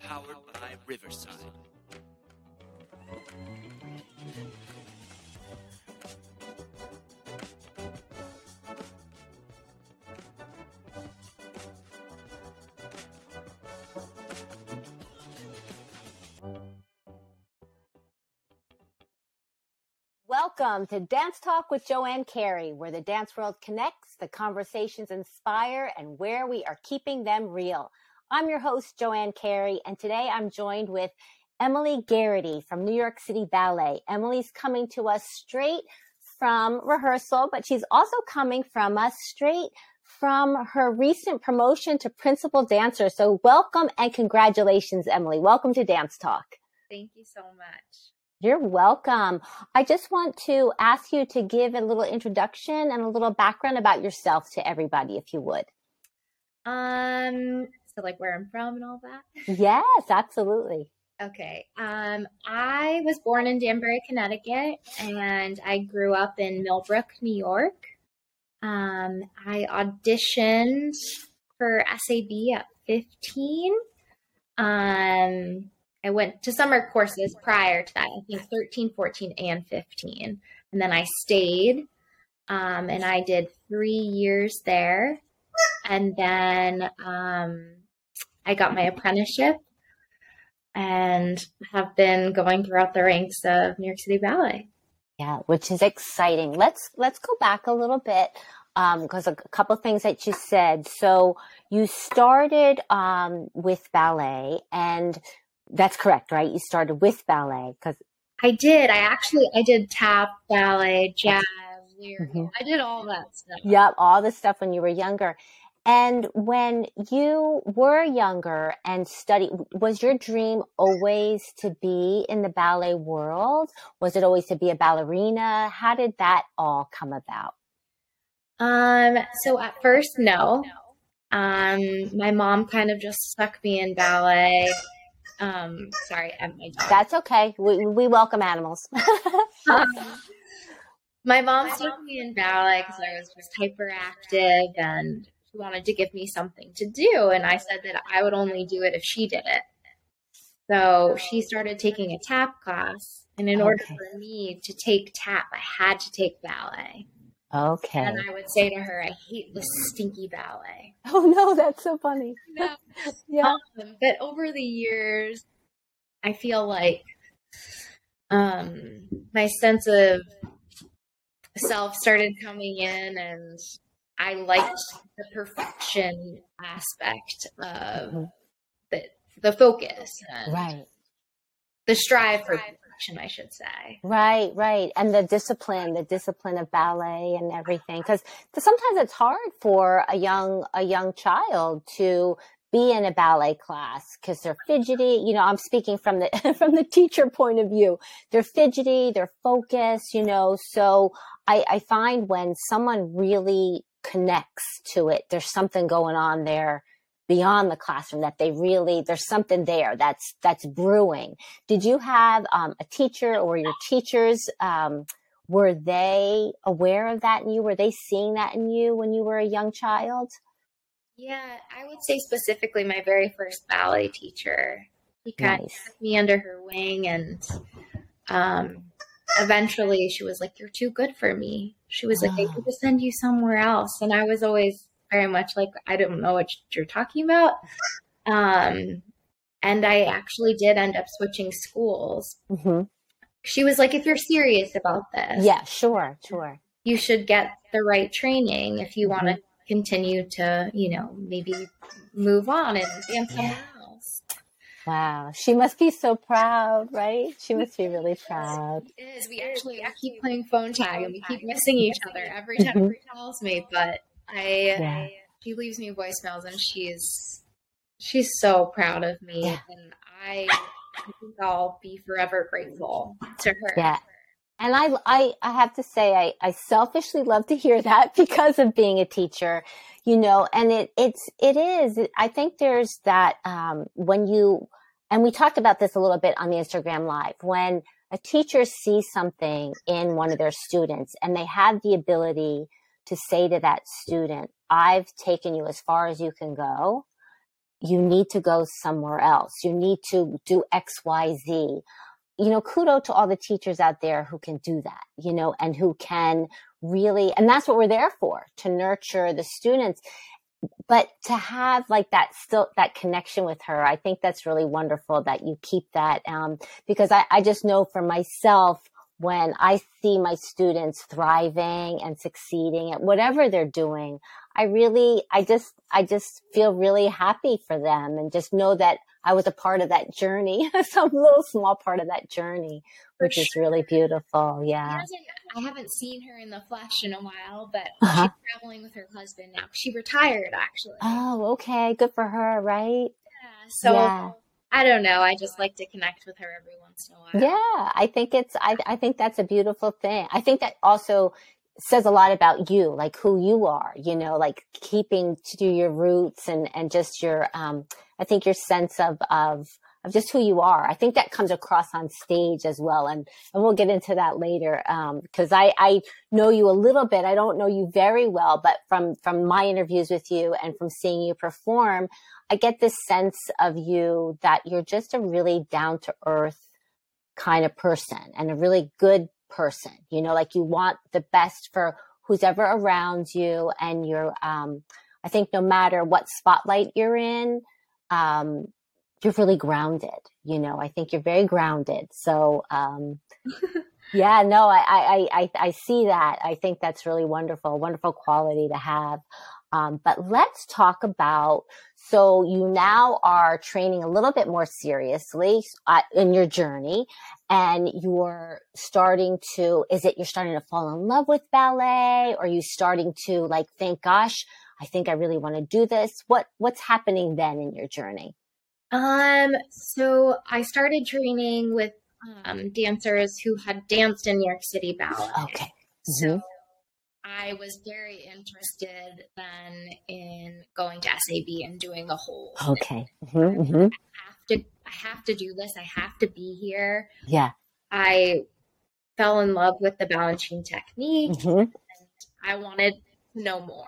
powered by Riverside. Welcome to Dance Talk with Joanne Carey, where the dance world connects, the conversations inspire, and where we are keeping them real. I'm your host, Joanne Carey, and today I'm joined with Emilie Gerrity from New York City Ballet. Emilie's coming to us straight from rehearsal, but she's also coming from us straight from her recent promotion to principal dancer. So welcome and congratulations, Emilie. Welcome to Dance Talk. Thank you so much. You're welcome. I just want to ask you to give a little introduction and a little background about yourself to everybody, if you would. Um, so like where I'm from and all that. Yes, absolutely. Okay. Um, I was born in Danbury, Connecticut, and I grew up in Millbrook, New York. Um, I auditioned for SAB at 15. Um, I went to summer courses prior to that, I think 13, 14, and 15. And then I stayed um, and I did three years there. And then um, I got my apprenticeship and have been going throughout the ranks of New York City Ballet. Yeah, which is exciting. Let's let's go back a little bit because um, a couple things that you said. So you started um, with ballet, and that's correct, right? You started with ballet because I did. I actually I did tap, ballet, jazz, lyrical. Mm-hmm. I did all that stuff. Yep, all the stuff when you were younger. And when you were younger and studied, was your dream always to be in the ballet world? Was it always to be a ballerina? How did that all come about? Um, so at first, no. Um, my mom kind of just stuck me in ballet. Um, sorry, I'm my dog. That's okay. We, we welcome animals. um, my mom stuck me in ballet because I was just hyperactive and she wanted to give me something to do. And I said that I would only do it if she did it. So she started taking a tap class. And in okay. order for me to take tap, I had to take ballet. Okay. And I would say to her, I hate this stinky ballet. Oh, no, that's so funny. no. yeah. Um, but over the years, I feel like um, my sense of self started coming in and I liked the perfection aspect of mm-hmm. the the focus, right? The strive for perfection, I should say. Right, right, and the discipline, the discipline of ballet and everything, because sometimes it's hard for a young a young child to be in a ballet class because they're fidgety. You know, I'm speaking from the from the teacher point of view. They're fidgety, they're focused. You know, so I, I find when someone really connects to it. There's something going on there beyond the classroom that they really there's something there that's that's brewing. Did you have um, a teacher or your teachers? Um, were they aware of that in you? Were they seeing that in you when you were a young child? Yeah, I would say specifically my very first ballet teacher. He kind nice. of took me under her wing and um, eventually she was like, You're too good for me. She was like, I could to send you somewhere else. And I was always very much like, I don't know what you're talking about. Um, and I actually did end up switching schools. Mm-hmm. She was like, if you're serious about this, yeah, sure, sure, you should get the right training if you mm-hmm. want to continue to, you know, maybe move on and dance yeah. Wow, she must be so proud, right? She must be really proud. It is. We actually keep playing phone tag and we keep missing each other every time mm-hmm. she calls me. But I, yeah. she leaves me voicemails and she's she's so proud of me, yeah. and I, I think I'll be forever grateful to her. Yeah. And I, I, I have to say, I, I selfishly love to hear that because of being a teacher, you know, and it, it's, it is, I think there's that, um, when you, and we talked about this a little bit on the Instagram live, when a teacher sees something in one of their students and they have the ability to say to that student, I've taken you as far as you can go. you need to go somewhere else. You need to do X, Y, Z. You know, kudo to all the teachers out there who can do that, you know, and who can really, and that's what we're there for, to nurture the students. But to have like that still, that connection with her, I think that's really wonderful that you keep that. Um, because I, I just know for myself, when I see my students thriving and succeeding at whatever they're doing, I really, I just, I just feel really happy for them and just know that I was a part of that journey, some little small part of that journey, which sure. is really beautiful. Yeah. I haven't seen her in the flesh in a while, but uh-huh. she's traveling with her husband now. She retired actually. Oh, okay. Good for her, right? Yeah. So yeah. I don't know. I just like to connect with her every once in a while. Yeah, I think it's. I, I think that's a beautiful thing. I think that also says a lot about you, like who you are. You know, like keeping to your roots and and just your. Um, I think your sense of of of just who you are. I think that comes across on stage as well. And, and we'll get into that later. Um, cause I, I know you a little bit. I don't know you very well, but from, from my interviews with you and from seeing you perform, I get this sense of you that you're just a really down to earth kind of person and a really good person. You know, like you want the best for who's ever around you. And you're, um, I think no matter what spotlight you're in, um, you're really grounded. You know, I think you're very grounded. So, um, yeah, no, I, I, I, I see that. I think that's really wonderful, wonderful quality to have. Um, but let's talk about so you now are training a little bit more seriously uh, in your journey and you're starting to, is it you're starting to fall in love with ballet? Or you starting to like think, gosh, I think I really want to do this? What, what's happening then in your journey? Um, so I started training with um, dancers who had danced in New York City Ballet. Okay. Mm-hmm. So I was very interested then in going to SAB and doing the whole. Okay. Mm-hmm, mm-hmm. I have to. I have to do this. I have to be here. Yeah. I fell in love with the Balanchine technique. Mm-hmm. I wanted to know more.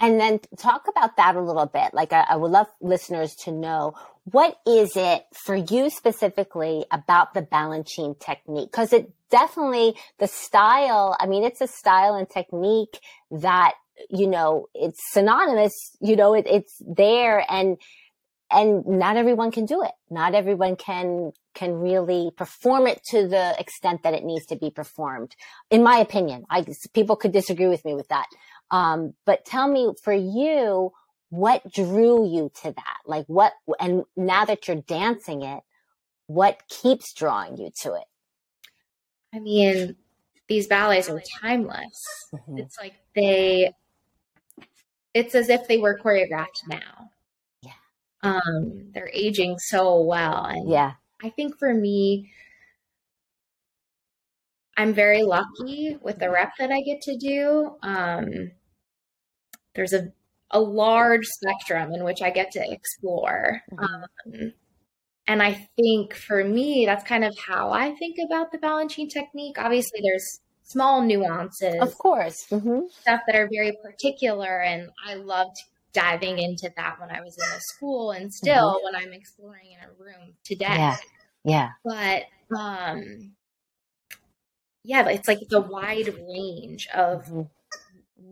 And then talk about that a little bit. Like I, I, would love listeners to know what is it for you specifically about the Balanchine technique? Cause it definitely the style. I mean, it's a style and technique that, you know, it's synonymous, you know, it, it's there and, and not everyone can do it. Not everyone can can really perform it to the extent that it needs to be performed. In my opinion, I people could disagree with me with that. Um, but tell me for you, what drew you to that? Like what, and now that you're dancing it, what keeps drawing you to it? I mean, these ballets are timeless. Mm-hmm. It's like they, it's as if they were choreographed now. Yeah. Um, they're aging so well. And yeah. I think for me, I'm very lucky with the rep that I get to do. Um, there's a a large spectrum in which I get to explore. Mm-hmm. Um, and I think for me, that's kind of how I think about the Balanchine technique. Obviously, there's small nuances, of course, mm-hmm. stuff that are very particular, and I loved diving into that when I was in the school, and still mm-hmm. when I'm exploring in a room today. Yeah, yeah. But um, yeah, it's like the wide range of mm-hmm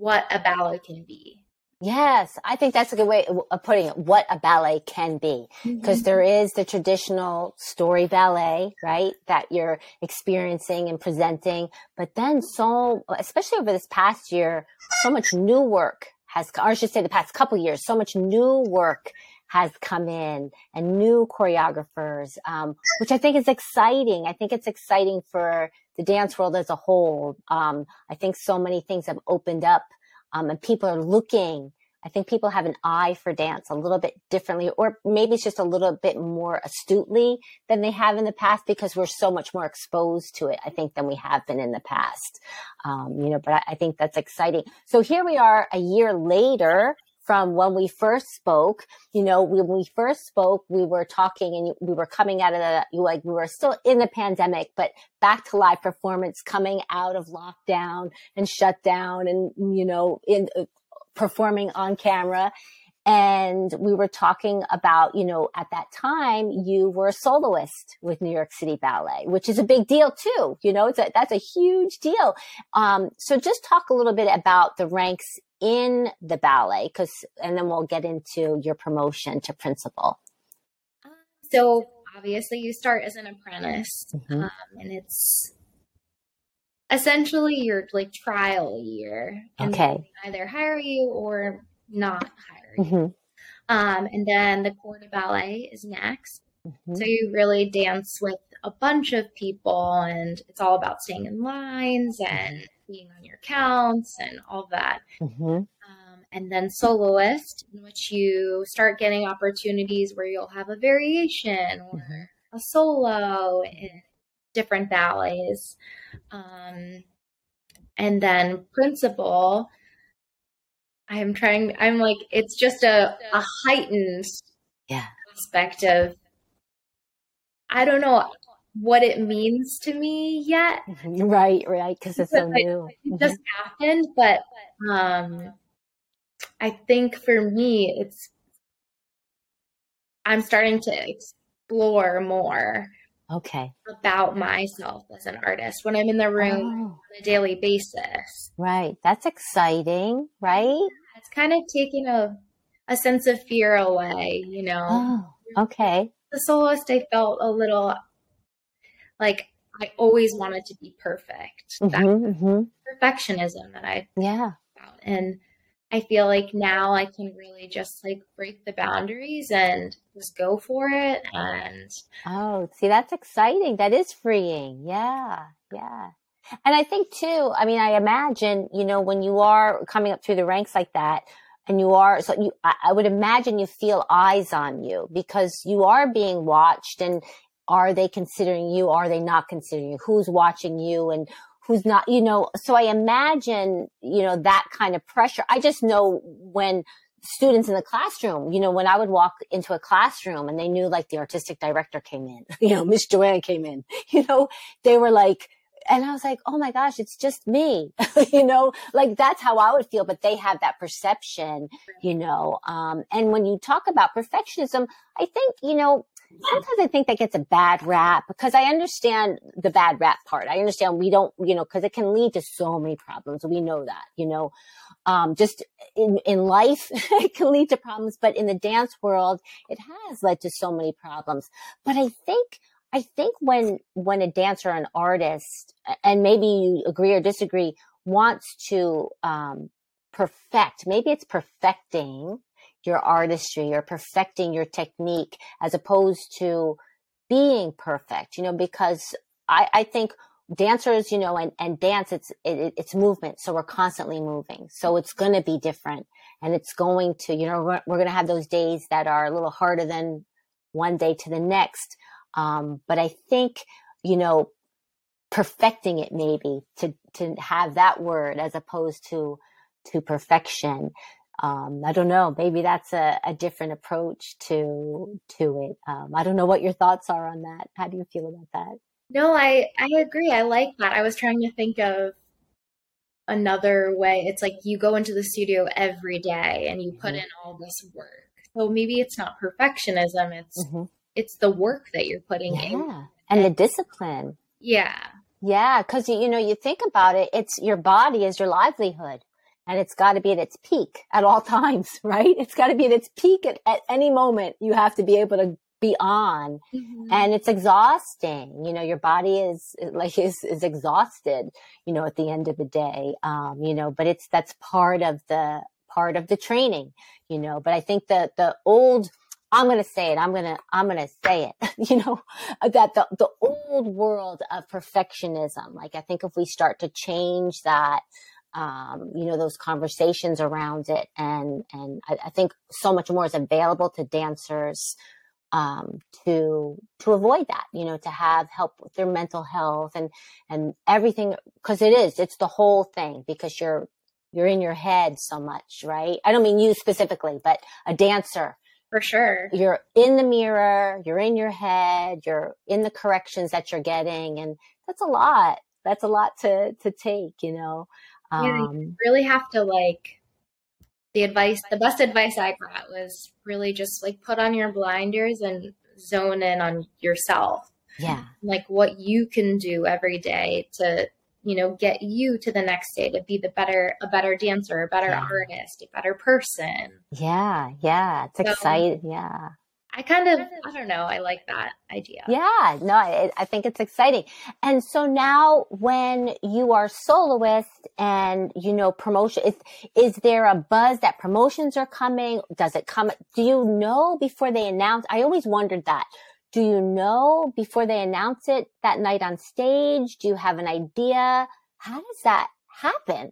what a ballet can be. Yes, I think that's a good way of putting it. What a ballet can be, because mm-hmm. is the traditional story ballet, right? That you're experiencing and presenting, but then so, especially over this past year, so much new work has, or I should say, the past couple years, so much new work has come in and new choreographers, um, which I think is exciting. I think it's exciting for the dance world as a whole. Um, I think so many things have opened up, um, and people are looking. I think people have an eye for dance a little bit differently, or maybe it's just a little bit more astutely than they have in the past because we're so much more exposed to it, I think, than we have been in the past. Um, you know, but I, I think that's exciting. So here we are a year later from when we first spoke. You know, when we first spoke, we were talking and we were coming out of the, like, we were still in the pandemic, but back to live performance coming out of lockdown and shutdown and, you know, in uh, performing on camera. and we were talking about, you know, at that time you were a soloist with New York City Ballet, which is a big deal too. You know, it's a, that's a huge deal. Um, so just talk a little bit about the ranks in the ballet, because, and then we'll get into your promotion to principal. So obviously you start as an apprentice, mm-hmm. um, and it's essentially your like trial year. And okay. either hire you or not hire you. Mm-hmm. Um, and then the corps de ballet is next. Mm-hmm. So you really dance with a bunch of people, and it's all about staying in lines and being on your counts and all that. Mm-hmm. Um, and then soloist, in which you start getting opportunities where you'll have a variation or mm-hmm. a solo in different ballets. Um, and then principal, I'm trying, I'm like, it's just a, a heightened yeah. aspect of, I don't know what it means to me yet. Right, right, because it's so new. It just mm-hmm. happened, but um, I think for me, it's I'm starting to explore more okay about myself as an artist when i'm in the room oh. on a daily basis right that's exciting right yeah, it's kind of taking a a sense of fear away you know oh, okay the soloist i felt a little like i always wanted to be perfect mm-hmm, mm-hmm. perfectionism that i yeah and I feel like now I can really just like break the boundaries and just go for it. And oh, see, that's exciting. That is freeing. Yeah. Yeah. And I think too, I mean, I imagine, you know, when you are coming up through the ranks like that, and you are, so you, I would imagine you feel eyes on you because you are being watched and are they considering you? Are they not considering you? Who's watching you? And who's not, you know, so I imagine, you know, that kind of pressure. I just know when students in the classroom, you know, when I would walk into a classroom and they knew like the artistic director came in, you know, Miss Joanne came in, you know, they were like, and I was like, oh my gosh, it's just me, you know, like that's how I would feel. But they have that perception, you know. Um, and when you talk about perfectionism, I think, you know, sometimes I think that gets a bad rap because I understand the bad rap part. I understand we don't, you know, because it can lead to so many problems. We know that, you know, um, just in, in life, it can lead to problems, but in the dance world, it has led to so many problems. But I think, I think when, when a dancer, an artist, and maybe you agree or disagree, wants to, um, perfect, maybe it's perfecting your artistry or perfecting your technique as opposed to being perfect, you know, because I, I think dancers, you know, and, and dance, it's, it, it's movement. So we're constantly moving. So it's going to be different and it's going to, you know, we're, we're going to have those days that are a little harder than one day to the next. Um, but I think, you know, perfecting it maybe to, to have that word as opposed to, to perfection um, I don't know. Maybe that's a, a different approach to to it. Um, I don't know what your thoughts are on that. How do you feel about that? No, I I agree. I like that. I was trying to think of another way. It's like you go into the studio every day and you put mm-hmm. in all this work. So maybe it's not perfectionism. It's mm-hmm. It's the work that you're putting yeah. in and the discipline. Yeah. Yeah, because you know you think about it, it's your body is your livelihood and it's got to be at its peak at all times, right? It's got to be at its peak at, at, any moment. You have to be able to be on mm-hmm. and it's exhausting. You know, your body is like, is, is exhausted, you know, at the end of the day. Um, you know, but it's, that's part of the, part of the training, you know, but I think that the old, I'm going to say it. I'm going to, I'm going to say it, you know, that the, the old world of perfectionism, like I think if we start to change that, um, you know, those conversations around it. And, and I, I, think so much more is available to dancers, um, to, to avoid that, you know, to have help with their mental health and, and everything. Cause it is, it's the whole thing because you're, you're in your head so much, right? I don't mean you specifically, but a dancer. For sure. You're in the mirror, you're in your head, you're in the corrections that you're getting. And that's a lot. That's a lot to, to take, you know. Um, yeah, you really have to like the advice, the best advice I got was really just like put on your blinders and zone in on yourself. Yeah. Like what you can do every day to, you know, get you to the next day to be the better, a better dancer, a better Yeah. artist, a better person. Yeah. Yeah. It's So- exciting. Yeah. I kind of, I don't know, I like that idea. Yeah, no, I, I think it's exciting. And so now when you are soloist and you know promotion is is there a buzz that promotions are coming? Does it come do you know before they announce? I always wondered that. Do you know before they announce it that night on stage? Do you have an idea? How does that happen?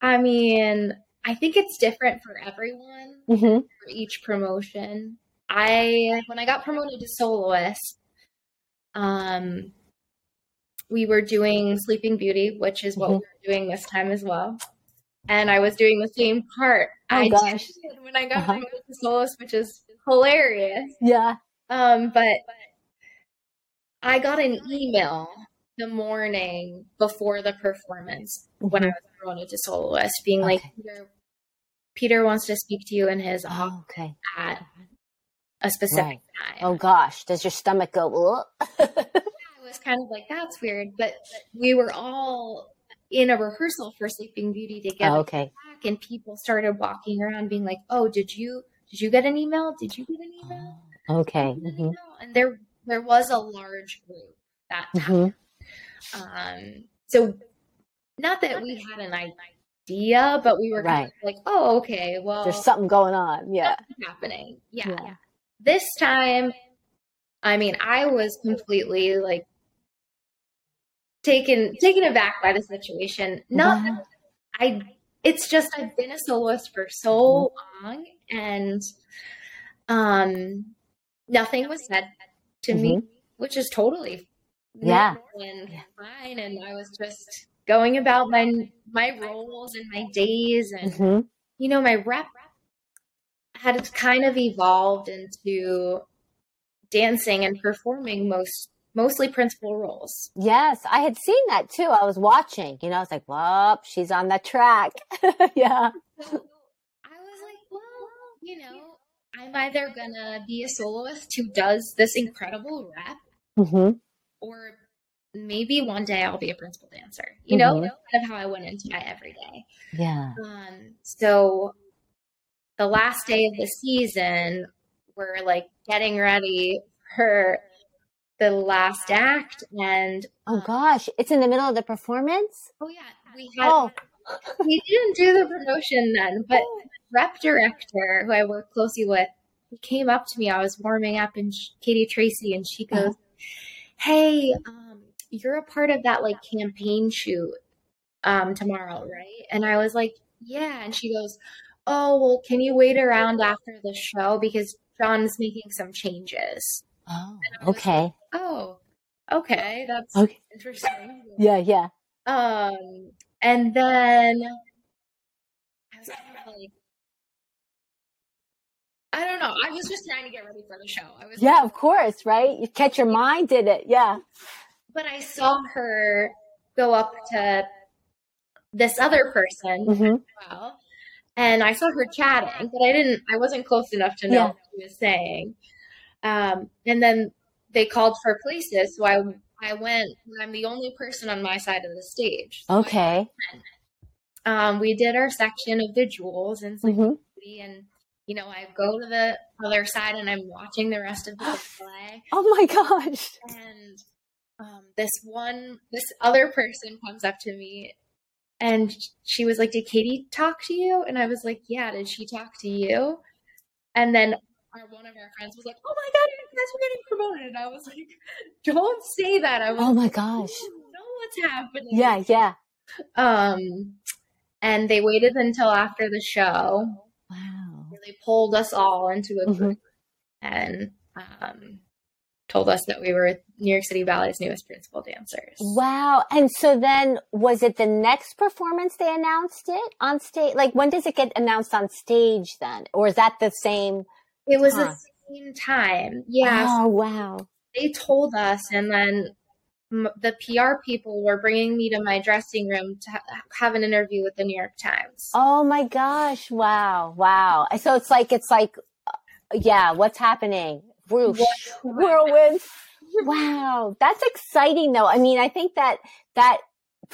I mean, I think it's different for everyone. Mm-hmm. for each promotion. I when I got promoted to soloist, um, we were doing Sleeping Beauty, which is what we Mhm. were doing this time as well. And I was doing the same part Oh, I gosh. did when I got Uh-huh. promoted to soloist, which is hilarious. Yeah. Um, but I got an email the morning before the performance when I was promoted to soloist, being like, Peter, Peter wants to speak to you in his Oh, okay. at a specific Right. time. Oh gosh, does your stomach go? I was kind of like, that's weird. But we were all in a rehearsal for Sleeping Beauty together oh, okay. and people started walking around being like, oh, did you did you get an email? Did you get an email? Okay. Did you get an hmm? And there there was a large group that time. hmm Um, so not that we had an idea, but we were kind of like, oh, okay, well, There's something going on. Yeah. happening. Yeah. Yeah. This time, I mean, I was completely like taken taken aback by the situation. Not Wow. I it's just I've been a soloist for so long and um nothing was said to me, which is totally Mm-hmm. Yeah. and fine and I was just going about my my roles and my days and hmm you know, my rep had kind of evolved into dancing and performing most mostly principal roles. Yes, I had seen that too. I was watching. You know, I was like, "Well, she's on the track." yeah. So I was like, well, you know, I'm either gonna be a soloist who does this incredible rep, hmm or maybe one day I'll be a principal dancer. You know, Mhm. that's kind of how I went into my everyday. Yeah. Um, so the last day of the season, we're like getting ready for the last act, and Oh gosh, it's in the middle of the performance. oh yeah, we had Oh, we didn't do the promotion then, but rep director who I work closely with, he came up to me. I was warming up, and sh Katie Tracy, and she goes, "Hey, um, you're a part of that like campaign shoot um, tomorrow, right?" And I was like, "Yeah," and she goes, "Oh, well, can you wait around after the show because John's making some changes." oh, okay, Oh, okay, that's okay. interesting. Yeah, yeah. Um, and then I was kind of like, I don't know. I was just trying to get ready for the show. I was, Yeah, of course, right? You catch your mind did it. Yeah. but I saw her go up to this other person hmm as well, and I saw her chatting, but I didn't. I wasn't close enough to know Yeah. what she was saying. Um, and then they called for places, so I I went. I'm the only person on my side of the stage. So Okay. um, we did our section of the jewels and Sleeping hmm and you know, I go to the other side and I'm watching the rest of the play, Oh my gosh. and um, this one, this other person comes up to me, and she was like, "Did Katie talk to you?" And I was like, "Yeah." Did she talk to you? And then our one of our friends was like, "Oh my god, you guys are getting promoted!" And I was like, "Don't say that." I was Oh my gosh. "I know what's happening. Yeah, yeah. Um, and they waited until after the show. Wow. They pulled us all into a group and um, told us that we were New York City Ballet's newest principal dancers. Wow. And so then was it the next performance they announced it on stage? Like when does it get announced on stage then? Or is that the same? It was Huh. the same time. Yeah. Oh, wow. They told us, and then the PR people were bringing me to my dressing room to ha- have an interview with the New York Times. Oh my gosh! Wow, wow. So it's like it's like, uh, yeah. What's happening? Whoosh, whirlwind. Wow, that's exciting though. I mean, I think that that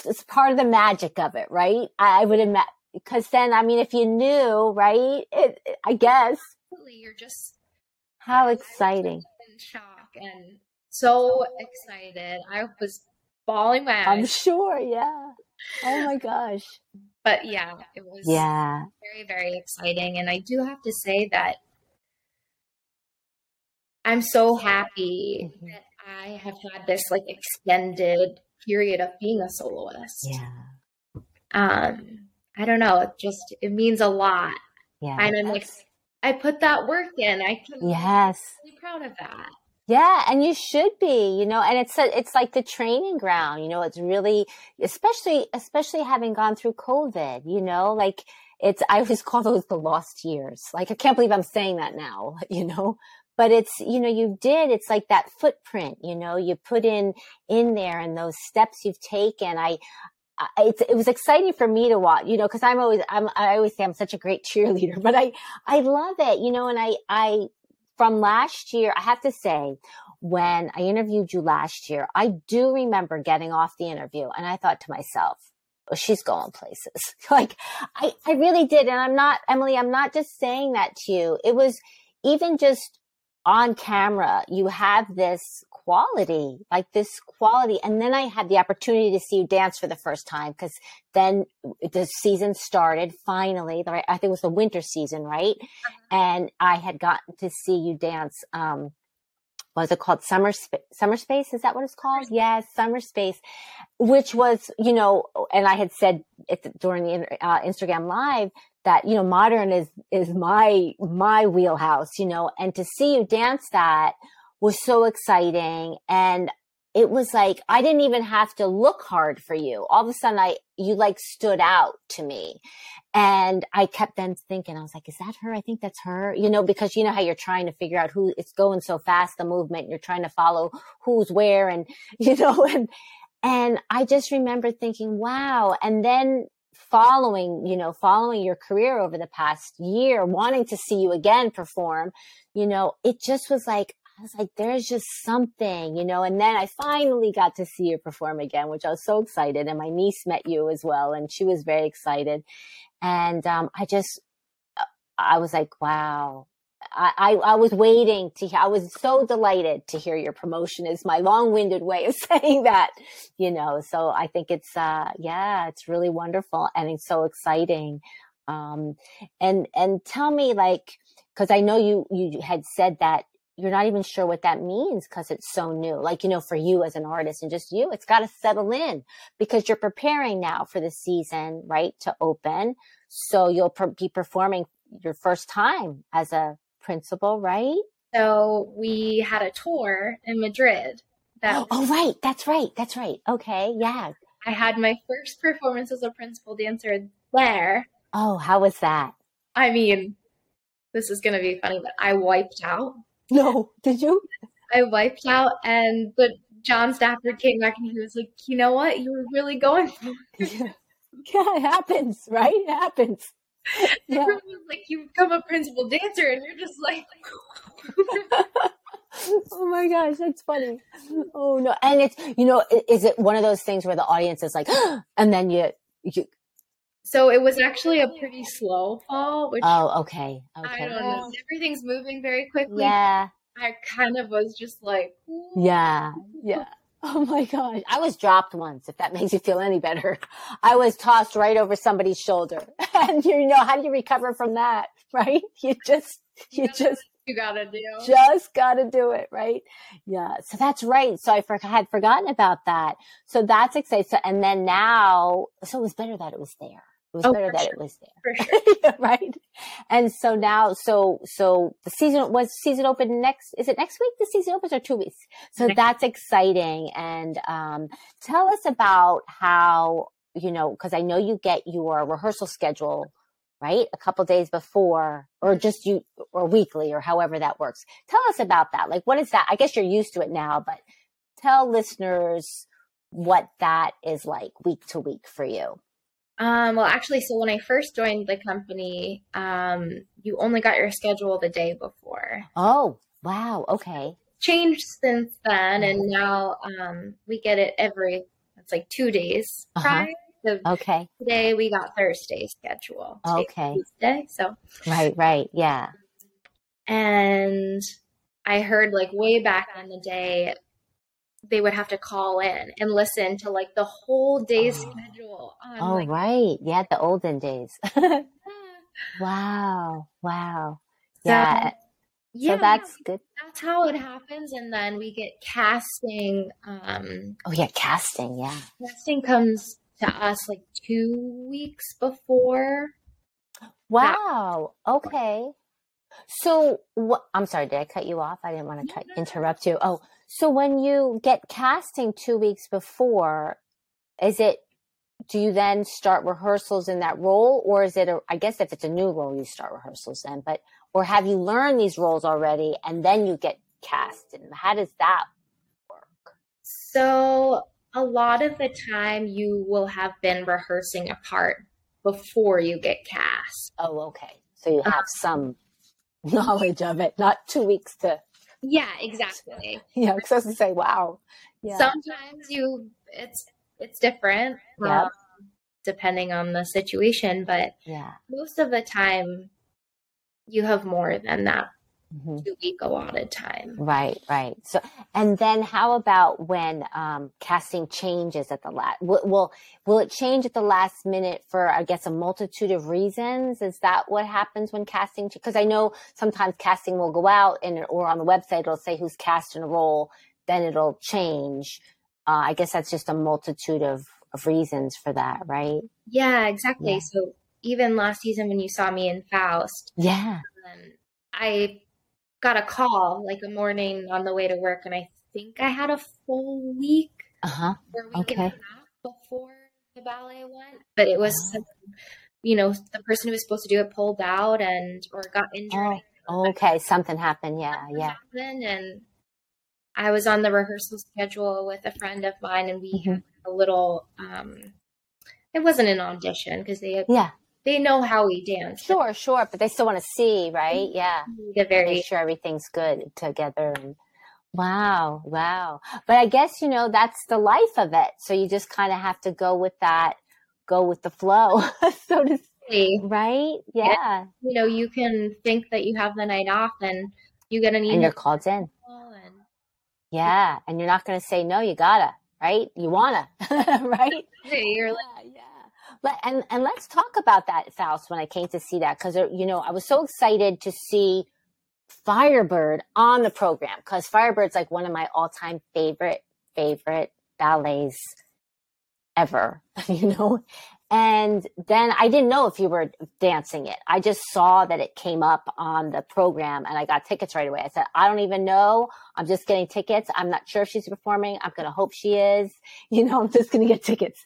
is part of the magic of it, right? I would imagine because then, I mean, if you knew, right? It, I guess. You're just how exciting! In shock and so excited. I was bawling my eyes. I'm sure, yeah. Oh my gosh. But yeah, it was yeah very, very exciting. And I do have to say that I'm so happy mm-hmm. that I have had this like extended period of being a soloist. Yeah. Um, I don't know. It just it means a lot. Yeah. And I'm like I put that work in. I can yes. be proud of that. Yeah, and you should be, you know, and it's a, it's like the training ground, you know, it's really especially especially having gone through COVID, you know, like it's I always call those the lost years. Like I can't believe I'm saying that now, you know. But it's, you know, you did, it's like that footprint, you know, you put in in there and those steps you've taken. I it, it was exciting for me to watch, you know, cause I'm always, I'm, I always say I'm such a great cheerleader, but I, I love it, you know, and I, I from last year, I have to say, when I interviewed you last year, I do remember getting off the interview and I thought to myself, oh, she's going places. like I, I really did. And I'm not, Emilie, I'm not just saying that to you. It was even just on camera, you have this quality, like this quality. And then I had the opportunity to see you dance for the first time because then the season started finally. I think it was the winter season, right? Uh-huh. And I had gotten to see you dance. Um, was it called summer Sp- Summerspace is that what it's called yes Summerspace which was you know and i had said it during the uh, instagram live that you know modern is is my my wheelhouse you know and to see you dance that was so exciting. And it was like, I didn't even have to look hard for you. All of a sudden I, you like stood out to me. And I kept then thinking, I was like, is that her? I think that's her, you know, because you know how you're trying to figure out who it's going so fast, the movement, you're trying to follow who's where and, you know, and, and I just remember thinking, wow. And then following, you know, following your career over the past year, wanting to see you again perform, you know, it just was like, I was like, there's just something, you know, and then I finally got to see you perform again, which I was so excited. And my niece met you as well, and she was very excited. And um, I just, uh, I was like, wow. I, I, was waiting to hear, I was so delighted to hear your promotion is my long winded way of saying that, you know, so I think it's, uh, yeah, it's really wonderful and it's so exciting. Um, and, and tell me like, cause I know you, you had said that you're not even sure what that means because it's so new. Like, you know, for you as an artist and just you, it's got to settle in because you're preparing now for the season, right, to open. So you'll per- be performing your first time as a principal, right? So we had a tour in Madrid. That oh, right. That's right. That's right. Okay. Yeah. I had my first performance as a principal dancer there. Oh, how was that? I mean, this is going to be funny, but I wiped out no, did you? I wiped out, and the John Stafford came back and he was like, "You know what? You were really going for it." Yeah, yeah it happens, right? It happens. Yeah. like you become a principal dancer, and you're just like. oh my gosh, that's funny. Oh no, and it's you know, is it one of those things where the audience is like, and then you you so it was actually a pretty slow fall. Which oh, okay. okay. I don't know. Everything's moving very quickly. Yeah. I kind of was just like, Ooh. yeah, yeah. Oh my gosh. I was dropped once, if that makes you feel any better. I was tossed right over somebody's shoulder. And you know, how do you recover from that? Right? You just, you just, you gotta do. Just gotta do it, right? Yeah. So that's right. So I for- had forgotten about that. So that's exciting. So, and then now, so it was better that it was there. It was oh, better that sure. it was there. Sure. right. And so now, so, so the season was season open next, is it next week? The season opens or two weeks? So next that's exciting. And, um, tell us about how, you know, cause I know you get your rehearsal schedule, right? A couple days before or just you or weekly or however that works. Tell us about that. Like, what is that? I guess you're used to it now, but tell listeners what that is like week to week for you. Um, well, actually, so when I first joined the company, um, you only got your schedule the day before. Oh, wow. Okay. Changed since then, and now um, we get it every. It's like two days Uh-huh. So Okay. today we got Thursday schedule. Today's Okay. Tuesday. So Right, right. Yeah. and I heard like way back on the day, they would have to call in and listen to like the whole day's Oh. schedule. On, Oh, like, right. Yeah, the olden days. wow. Wow. Yeah. yeah, so that's good. that's how it happens. And then we get casting. Um, Oh, yeah. Casting. Yeah. casting comes to us like two weeks before. Wow. Okay. So, what? I'm sorry. Did I cut you off? I didn't want to No, cut, no, no. interrupt you. Oh, so when you get casting two weeks before, is it? Do you then start rehearsals in that role, or is it? A, I guess if it's a new role, you start rehearsals then. But or have you learned these roles already, and then you get cast? And how does that work? So a lot of the time you will have been rehearsing a part before you get cast. Oh, okay. So you have um, some knowledge of it, not two weeks to. Yeah, exactly. Yeah, because I was to say, wow. Yeah. Sometimes you it's it's different Yep. um, depending on the situation, but yeah. most of the time you have more than that hmm two week allotted time. Right, right. So, and then how about when um, casting changes at the last? Will, will will it change at the last minute for I guess a multitude of reasons? Is that what happens when casting? Because I know sometimes casting will go out and or on the website it'll say who's cast in a role, then it'll change. Uh, I guess that's just a multitude of of reasons for that, right? Yeah, exactly. Yeah. So even last season when you saw me in Faust, Yeah. um, I got a call like a morning on the way to work, and I think I had a full week Uh huh. or week and Okay. a half before the ballet went. But it was, Oh. you know, the person who was supposed to do it pulled out and or got injured. Oh, okay. Something happened. Yeah, Something yeah. happened, and I was on the rehearsal schedule with a friend of mine, and we Mhm. had a little. Um, it wasn't an audition because they Yeah. They know how we dance. Sure, sure. But they still want to see, right? Mm-hmm. Yeah. The very make sure everything's good together and wow wow but i guess you know that's the life of it so you just kind of have to go with that go with the flow so to you right yeah You know you can think that you have the night off, and you get an and you're called in and yeah and you're not going to say no you gotta right you wanna right you're like, yeah, yeah. And and let's talk about that, Faust. When I came to see that, because uh, you know I was so excited to see Firebird on the program because Firebird's like one of my all-time favorite favorite ballets ever. You know, and then I didn't know if you were dancing it. I just saw that it came up on the program, and I got tickets right away. I said, I don't even know. I'm just getting tickets. I'm not sure if she's performing. I'm gonna hope she is. You know, I'm just gonna get tickets.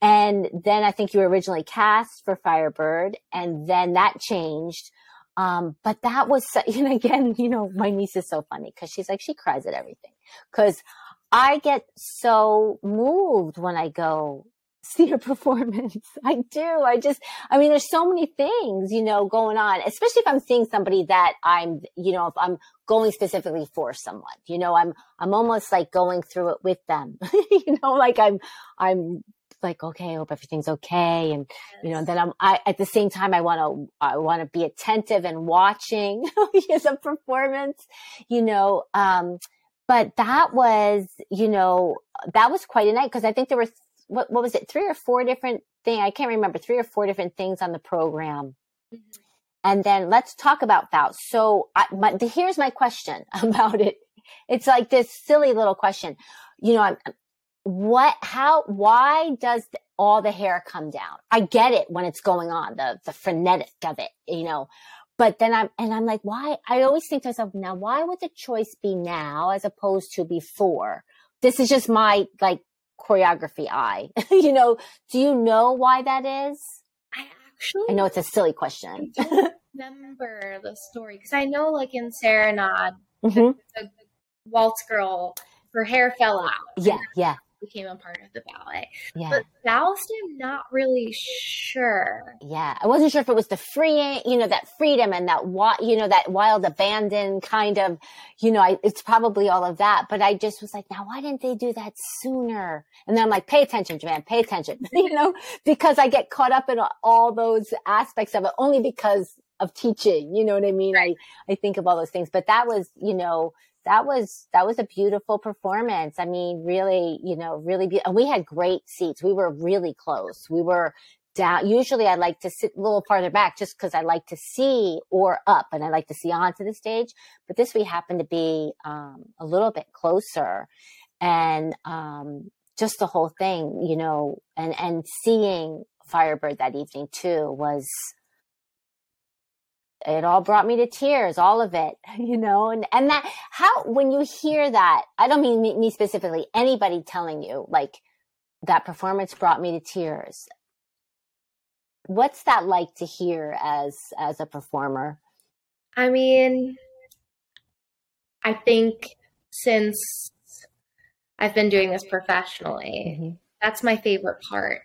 And then I think you were originally cast for Firebird, and then that changed. Um, but that was, you know, again, you know, my niece is so funny because she's like, she cries at everything. Because I get so moved when I go see a performance. I do. I just, I mean, there's so many things, you know, going on, especially if I'm seeing somebody that I'm, you know, if I'm going specifically for someone, you know, I'm, I'm almost like going through it with them, you know, like I'm, I'm like, okay, I hope everything's okay. And, you know, then I'm, I, at the same time, I want to, I want to be attentive and watching the performance, you know, um, but that was, you know, that was quite a night because I think there were, what, what was it, three or four different things? I can't remember, three or four different things on the program. Mhm. And then let's talk about Faust. So I, my, the, here's my question about it. It's like this silly little question. You know, I'm, what, how, why does the, all the hair come down? I get it when it's going on, the, the frenetic of it, you know, but then I'm, and I'm like, why? I always think to myself, now, why would the choice be now as opposed to before? This is just my like choreography eye. you know, do you know why that is? I actually I know it's a silly question. don't remember the story because I know, like in Serenade, Mhm. the waltz girl her hair fell out. Yeah, yeah. Became a part of the ballet. Yeah. But I'm not really sure. Yeah. I wasn't sure if it was the free, you know, that freedom and that, you know, that wild abandon kind of, you know, I, it's probably all of that. But I just was like, now why didn't they do that sooner? And then I'm like, pay attention, Joanne, pay attention, you know, because I get caught up in all those aspects of it only because of teaching. You know what I mean? I, I think of all those things, but that was, you know, that was that was a beautiful performance. I mean, really, you know, really be- we had great seats. We were really close. We were down. Usually I like to sit a little farther back just because I like to see or up and I like to see onto the stage. But this we happened to be um, a little bit closer and um, just the whole thing, you know, and, and seeing Firebird that evening too was it all brought me to tears, all of it, you know, and, and that, how, when you hear that, I don't mean me, me specifically, anybody telling you like that performance brought me to tears. What's that like to hear as, as a performer? I mean, I think since I've been doing this professionally, mm-hmm. that's my favorite part.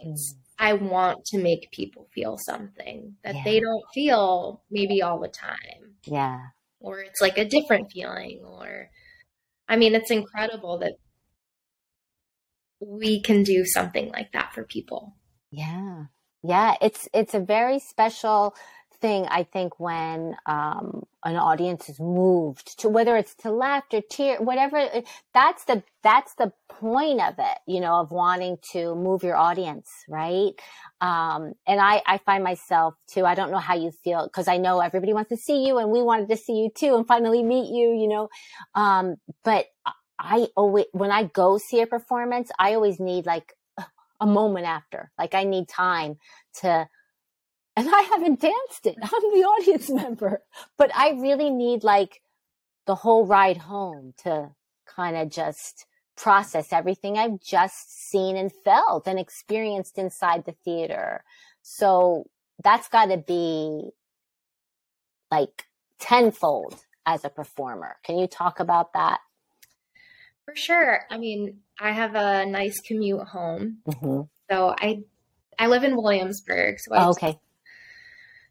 It's, I want to make people feel something that yeah. they don't feel maybe all the time. Yeah. Or it's like a different feeling or I mean it's incredible that we can do something like that for people. Yeah. Yeah, it's it's a very special thing I think when um, an audience is moved to whether it's to laughter, tear, whatever. That's the that's the point of it, you know, of wanting to move your audience, right? Um, and I I find myself too. I don't know how you feel because I know everybody wants to see you, and we wanted to see you too, and finally meet you, you know. Um, but I always when I go see a performance, I always need like a moment after, like I need time to and I haven't danced it. I'm the audience member, but I really need like the whole ride home to kind of just process everything I've just seen and felt and experienced inside the theater. So that's got to be like tenfold as a performer. Can you talk about that? For sure. I mean, I have a nice commute home. Mm-hmm. So I I live in Williamsburg. So I oh, okay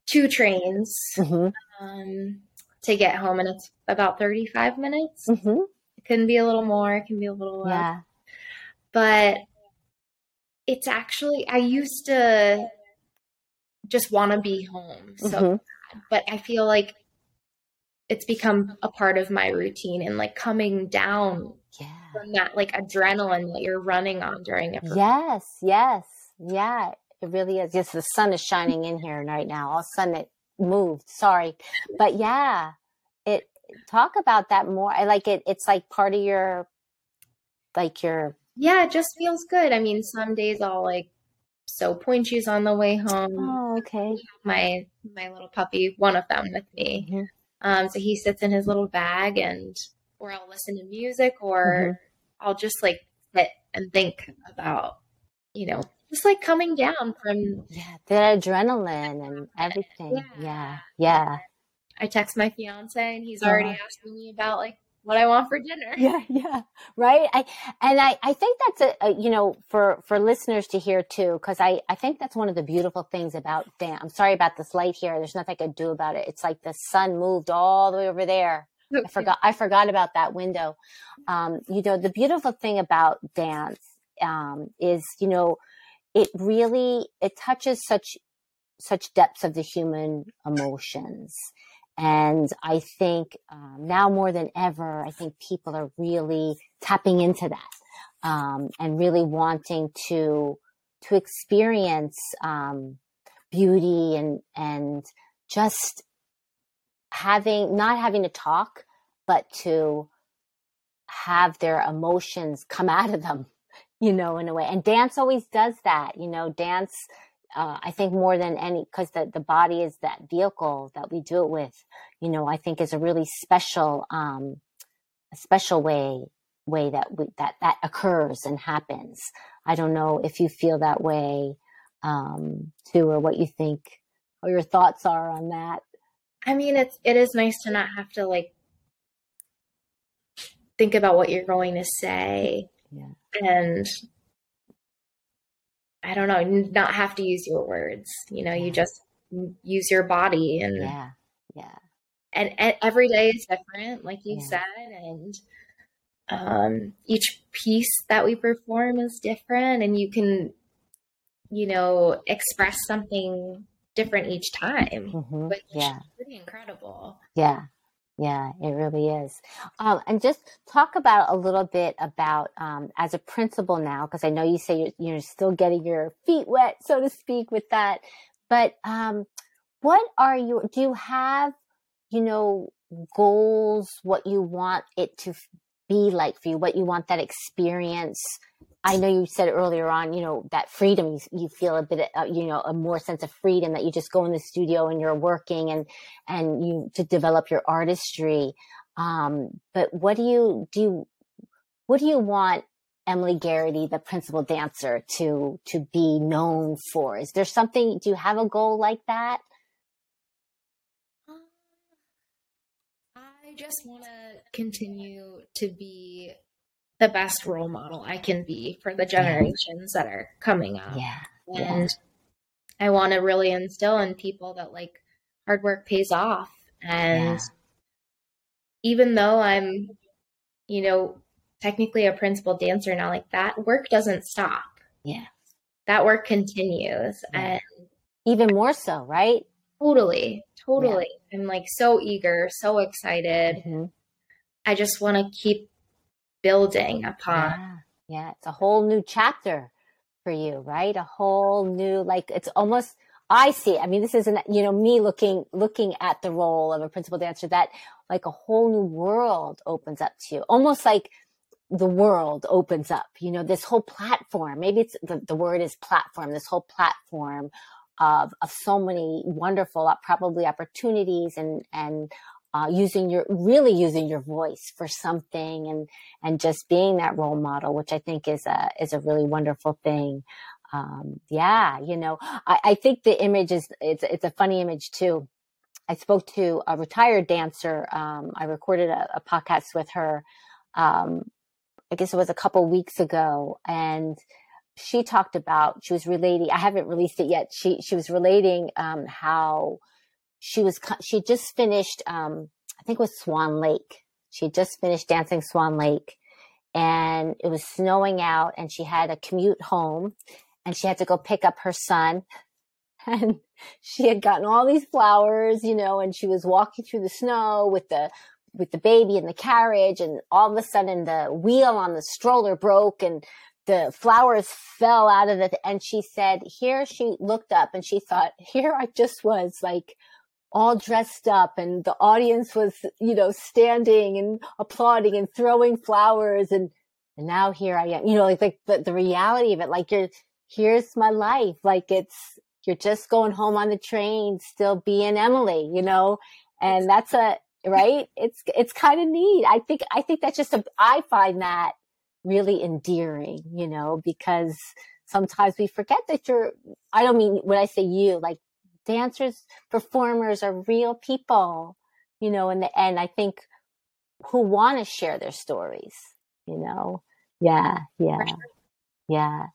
two trains mm-hmm. um, to get home, and it's about 35 minutes. Mm-hmm. It can be a little more, it can be a little less. Yeah. But it's actually, I used to just want to be home. So, mm-hmm. but I feel like it's become a part of my routine and like coming down yeah. from that like adrenaline that you're running on during it. Yes, yes, yeah. It really is. Yes, the sun is shining in here right now. All of a sudden it moved. Sorry. But yeah, it talk about that more. I like it. It's like part of your like your Yeah, it just feels good. I mean, some days I'll like sew point shoes on the way home. Oh, okay. My my little puppy, one of them with me. Mm-hmm. Um, so he sits in his little bag and or I'll listen to music or mm-hmm. I'll just like sit and think about, you know, just like coming down from yeah the adrenaline and everything yeah yeah, yeah. i text my fiance and he's yeah. already asking me about like what I want for dinner. Yeah, yeah, right. I and I I think that's a, a you know for for listeners to hear too because I I think that's one of the beautiful things about Dan. I'm sorry about this light here. There's nothing I could do about it. It's like the sun moved all the way over there. I forgot I forgot about that window. Um, you know the beautiful thing about dance um, is you know it really it touches such such depths of the human emotions. And i think um, now more than ever i think people are really tapping into that um, and really wanting to to experience um, beauty and and just having not having to talk but to have their emotions come out of them you know, in a way. And dance always does that, you know, dance, uh, I think more than any, because the, the body is that vehicle that we do it with, you know, I think is a really special, um, a special way, way that we, that, that occurs and happens. I don't know if you feel that way, um, too, or what you think, or your thoughts are on that. I mean, it's, it is nice to not have to like think about what you're going to say Yeah. and I don't know, not have to use your words. You know, you just use your body and Yeah. Yeah. and, and every day is different, like you Yeah. said, and um, each piece that we perform is different, and you can, you know, express something different each time, hmm which Yeah. is pretty incredible. Yeah. Yeah, it really is. Um, and just talk about a little bit about um, as a principal now, because I know you say you're, you're still getting your feet wet, so to speak, with that. But um, what are you? Do you have, you know, goals? What you want it to be like for you? What you want that experience? I know you said earlier on, you know, that freedom. You, you feel a bit, uh, you know, a more sense of freedom that you just go in the studio and you're working and and you to develop your artistry. Um, but what do you do? You, what do you want Emilie Gerrity, the principal dancer, to to be known for? Is there something? Do you have a goal like that? Um, I just want to continue to be the best role model I can be for the generations that are coming up. Yeah, and I want to really instill in people that like hard work pays off and Yeah. even though I'm you know technically a principal dancer now like that work doesn't stop yeah. that work continues Yeah. and Even more so, right? totally totally I'm like so eager so excited Mhm. I just want to keep building upon Yeah, yeah. It's a whole new chapter for you, right? A whole new, like it's almost. I see. I mean, this isn't you know me looking looking at the role of a principal dancer. That like a whole new world opens up to you, almost like the world opens up. You know, this whole platform. Maybe it's the, the word is platform. This whole platform of of so many wonderful, uh, probably opportunities and and uh, using your really using your voice for something and and just being that role model, which I think is a is a really wonderful thing. Um, yeah, you know, I, I think the image is it's it's a funny image too. I spoke to a retired dancer. Um, I recorded a, a podcast with her. Um, I guess it was a couple weeks ago, and she talked about she was relating. I haven't released it yet. She she was relating um, how she was she just finished. Um, I think it was Swan Lake. She just finished dancing Swan Lake, and it was snowing out, and she had a commute home, and she had to go pick up her son, and she had gotten all these flowers, you know, and she was walking through the snow with the with the baby in the carriage and all of a sudden the wheel on the stroller broke and the flowers fell out of it and she said here she looked up and she thought here I just was like all dressed up and the audience was you know standing and applauding and throwing flowers and and now here I am you know like, like the, the reality of it like you're here's my life like it's you're just going home on the train still being Emilie you know? And that's a right? It's it's kind of neat. I think i think that's just a i find that really endearing you know because sometimes we forget that you're i don't mean when i say you like dancers performers are real people you know in the end i think who want to share their stories you know yeah yeah sure. yeah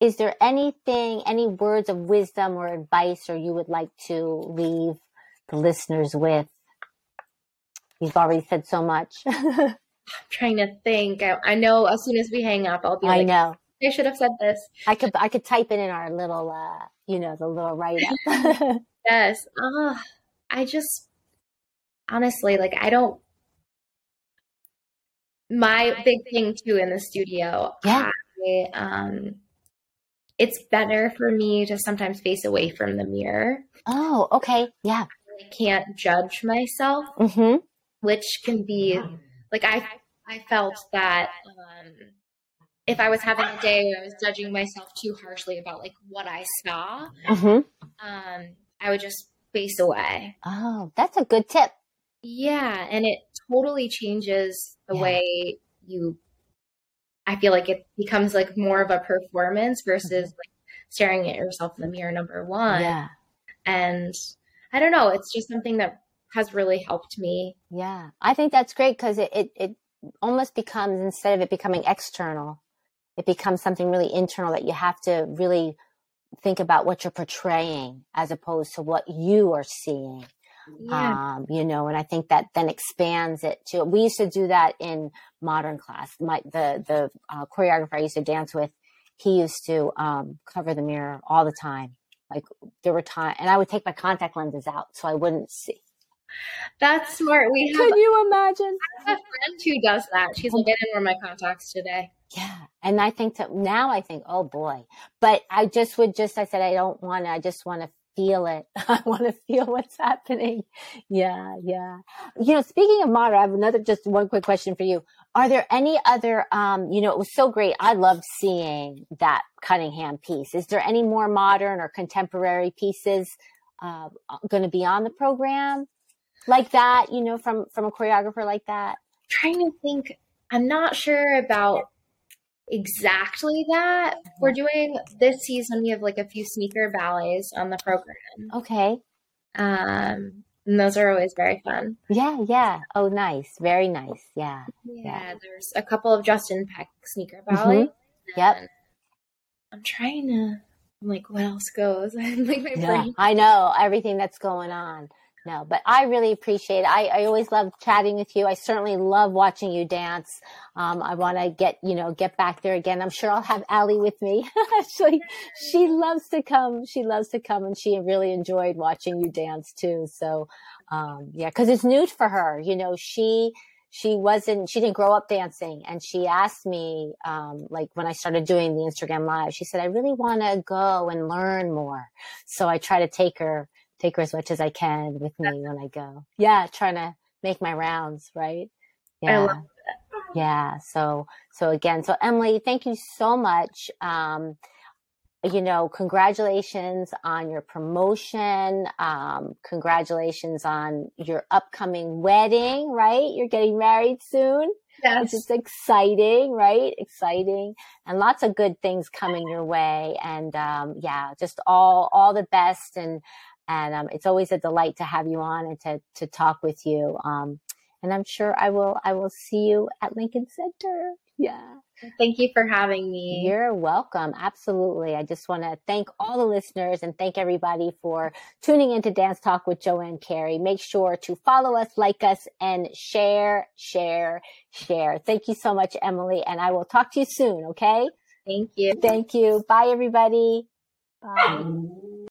is there anything any words of wisdom or advice or you would like to leave the listeners with You've already said so much. I'm trying to think I, I know as soon as we hang up I'll be I like know. I should have said this I could I could type it in our little uh you know the little write up. Yes. Oh, I just honestly like I don't. My big thing too in the studio, Yeah. I, um, it's better for me to sometimes face away from the mirror. oh, okay. Yeah. I can't judge myself, mm-hmm. which can be like I I felt that um, if I was having a day where I was judging myself too harshly about like what I saw, Mhm. um, I would just face away. Oh, that's a good tip. Yeah, and it totally changes the Yeah. way you I feel like it becomes like more of a performance versus like staring at yourself in the mirror number 1. Yeah. And I don't know, it's just something that has really helped me. Yeah. I think that's great cuz it, it it almost becomes instead of it becoming external, it becomes something really internal that you have to really think about what you're portraying as opposed to what you are seeing. Yeah. Um, you know, and I think that then expands it to. We used to do that in modern class. My the the uh, choreographer I used to dance with, he used to um, cover the mirror all the time. Like there were time, and I would take my contact lenses out so I wouldn't see. That's smart. We have, can you imagine? I have a friend who does that. She's like, I didn't wear my contacts today. Yeah. And I think that now I think, oh boy. But I just would just, I said, I don't want to, I just want to feel it. I want to feel what's happening. Yeah. Yeah. You know, speaking of modern, I have another, just one quick question for you. Are there any other, um, you know, it was so great. I loved seeing that Cunningham piece. Is there any more modern or contemporary pieces, uh, going to be on the program like that, you know, from, from a choreographer like that? Trying to think. I'm not sure about exactly that. We're doing this season. We have like a few sneaker ballets on the program. Okay. Um, and those are always very fun. Yeah, yeah. Oh, nice. Very nice. Yeah. Yeah. yeah. There's a couple of Justin Peck sneaker ballets. Mm-hmm. Yep. I'm trying to. I'm like, what else goes? like my yeah, brain. I know everything that's going on no, but I really appreciate it. I, I always love chatting with you. I certainly love watching you dance. Um, I want to get, you know, get back there again. I'm sure I'll have Allie with me. Actually, she loves to come. She loves to come and she really enjoyed watching you dance too. So, um, yeah, cause it's new for her. You know, she, she wasn't, she didn't grow up dancing. And she asked me, um, like when I started doing the Instagram live, she said, I really want to go and learn more. So I try to take her take her as much as I can with me when I go. Yeah, trying to make my rounds, right? Yeah. Yeah. So so again, so Emilie, thank you so much. Um, you know, congratulations on your promotion. Um, congratulations on your upcoming wedding, right? You're getting married soon. Yes. Which is exciting, right? Exciting. And lots of good things coming your way. And um, yeah, just all all the best and and um, it's always a delight to have you on and to to talk with you. Um, and I'm sure I will I will see you at Lincoln Center. Yeah. Thank you for having me. You're welcome. Absolutely. I just want to thank all the listeners and thank everybody for tuning into Dance Talk with Joanne Carey. Make sure to follow us, like us, and share, share, share. Thank you so much, Emilie. And I will talk to you soon. Okay. Thank you. Thank you. Bye, everybody. Bye.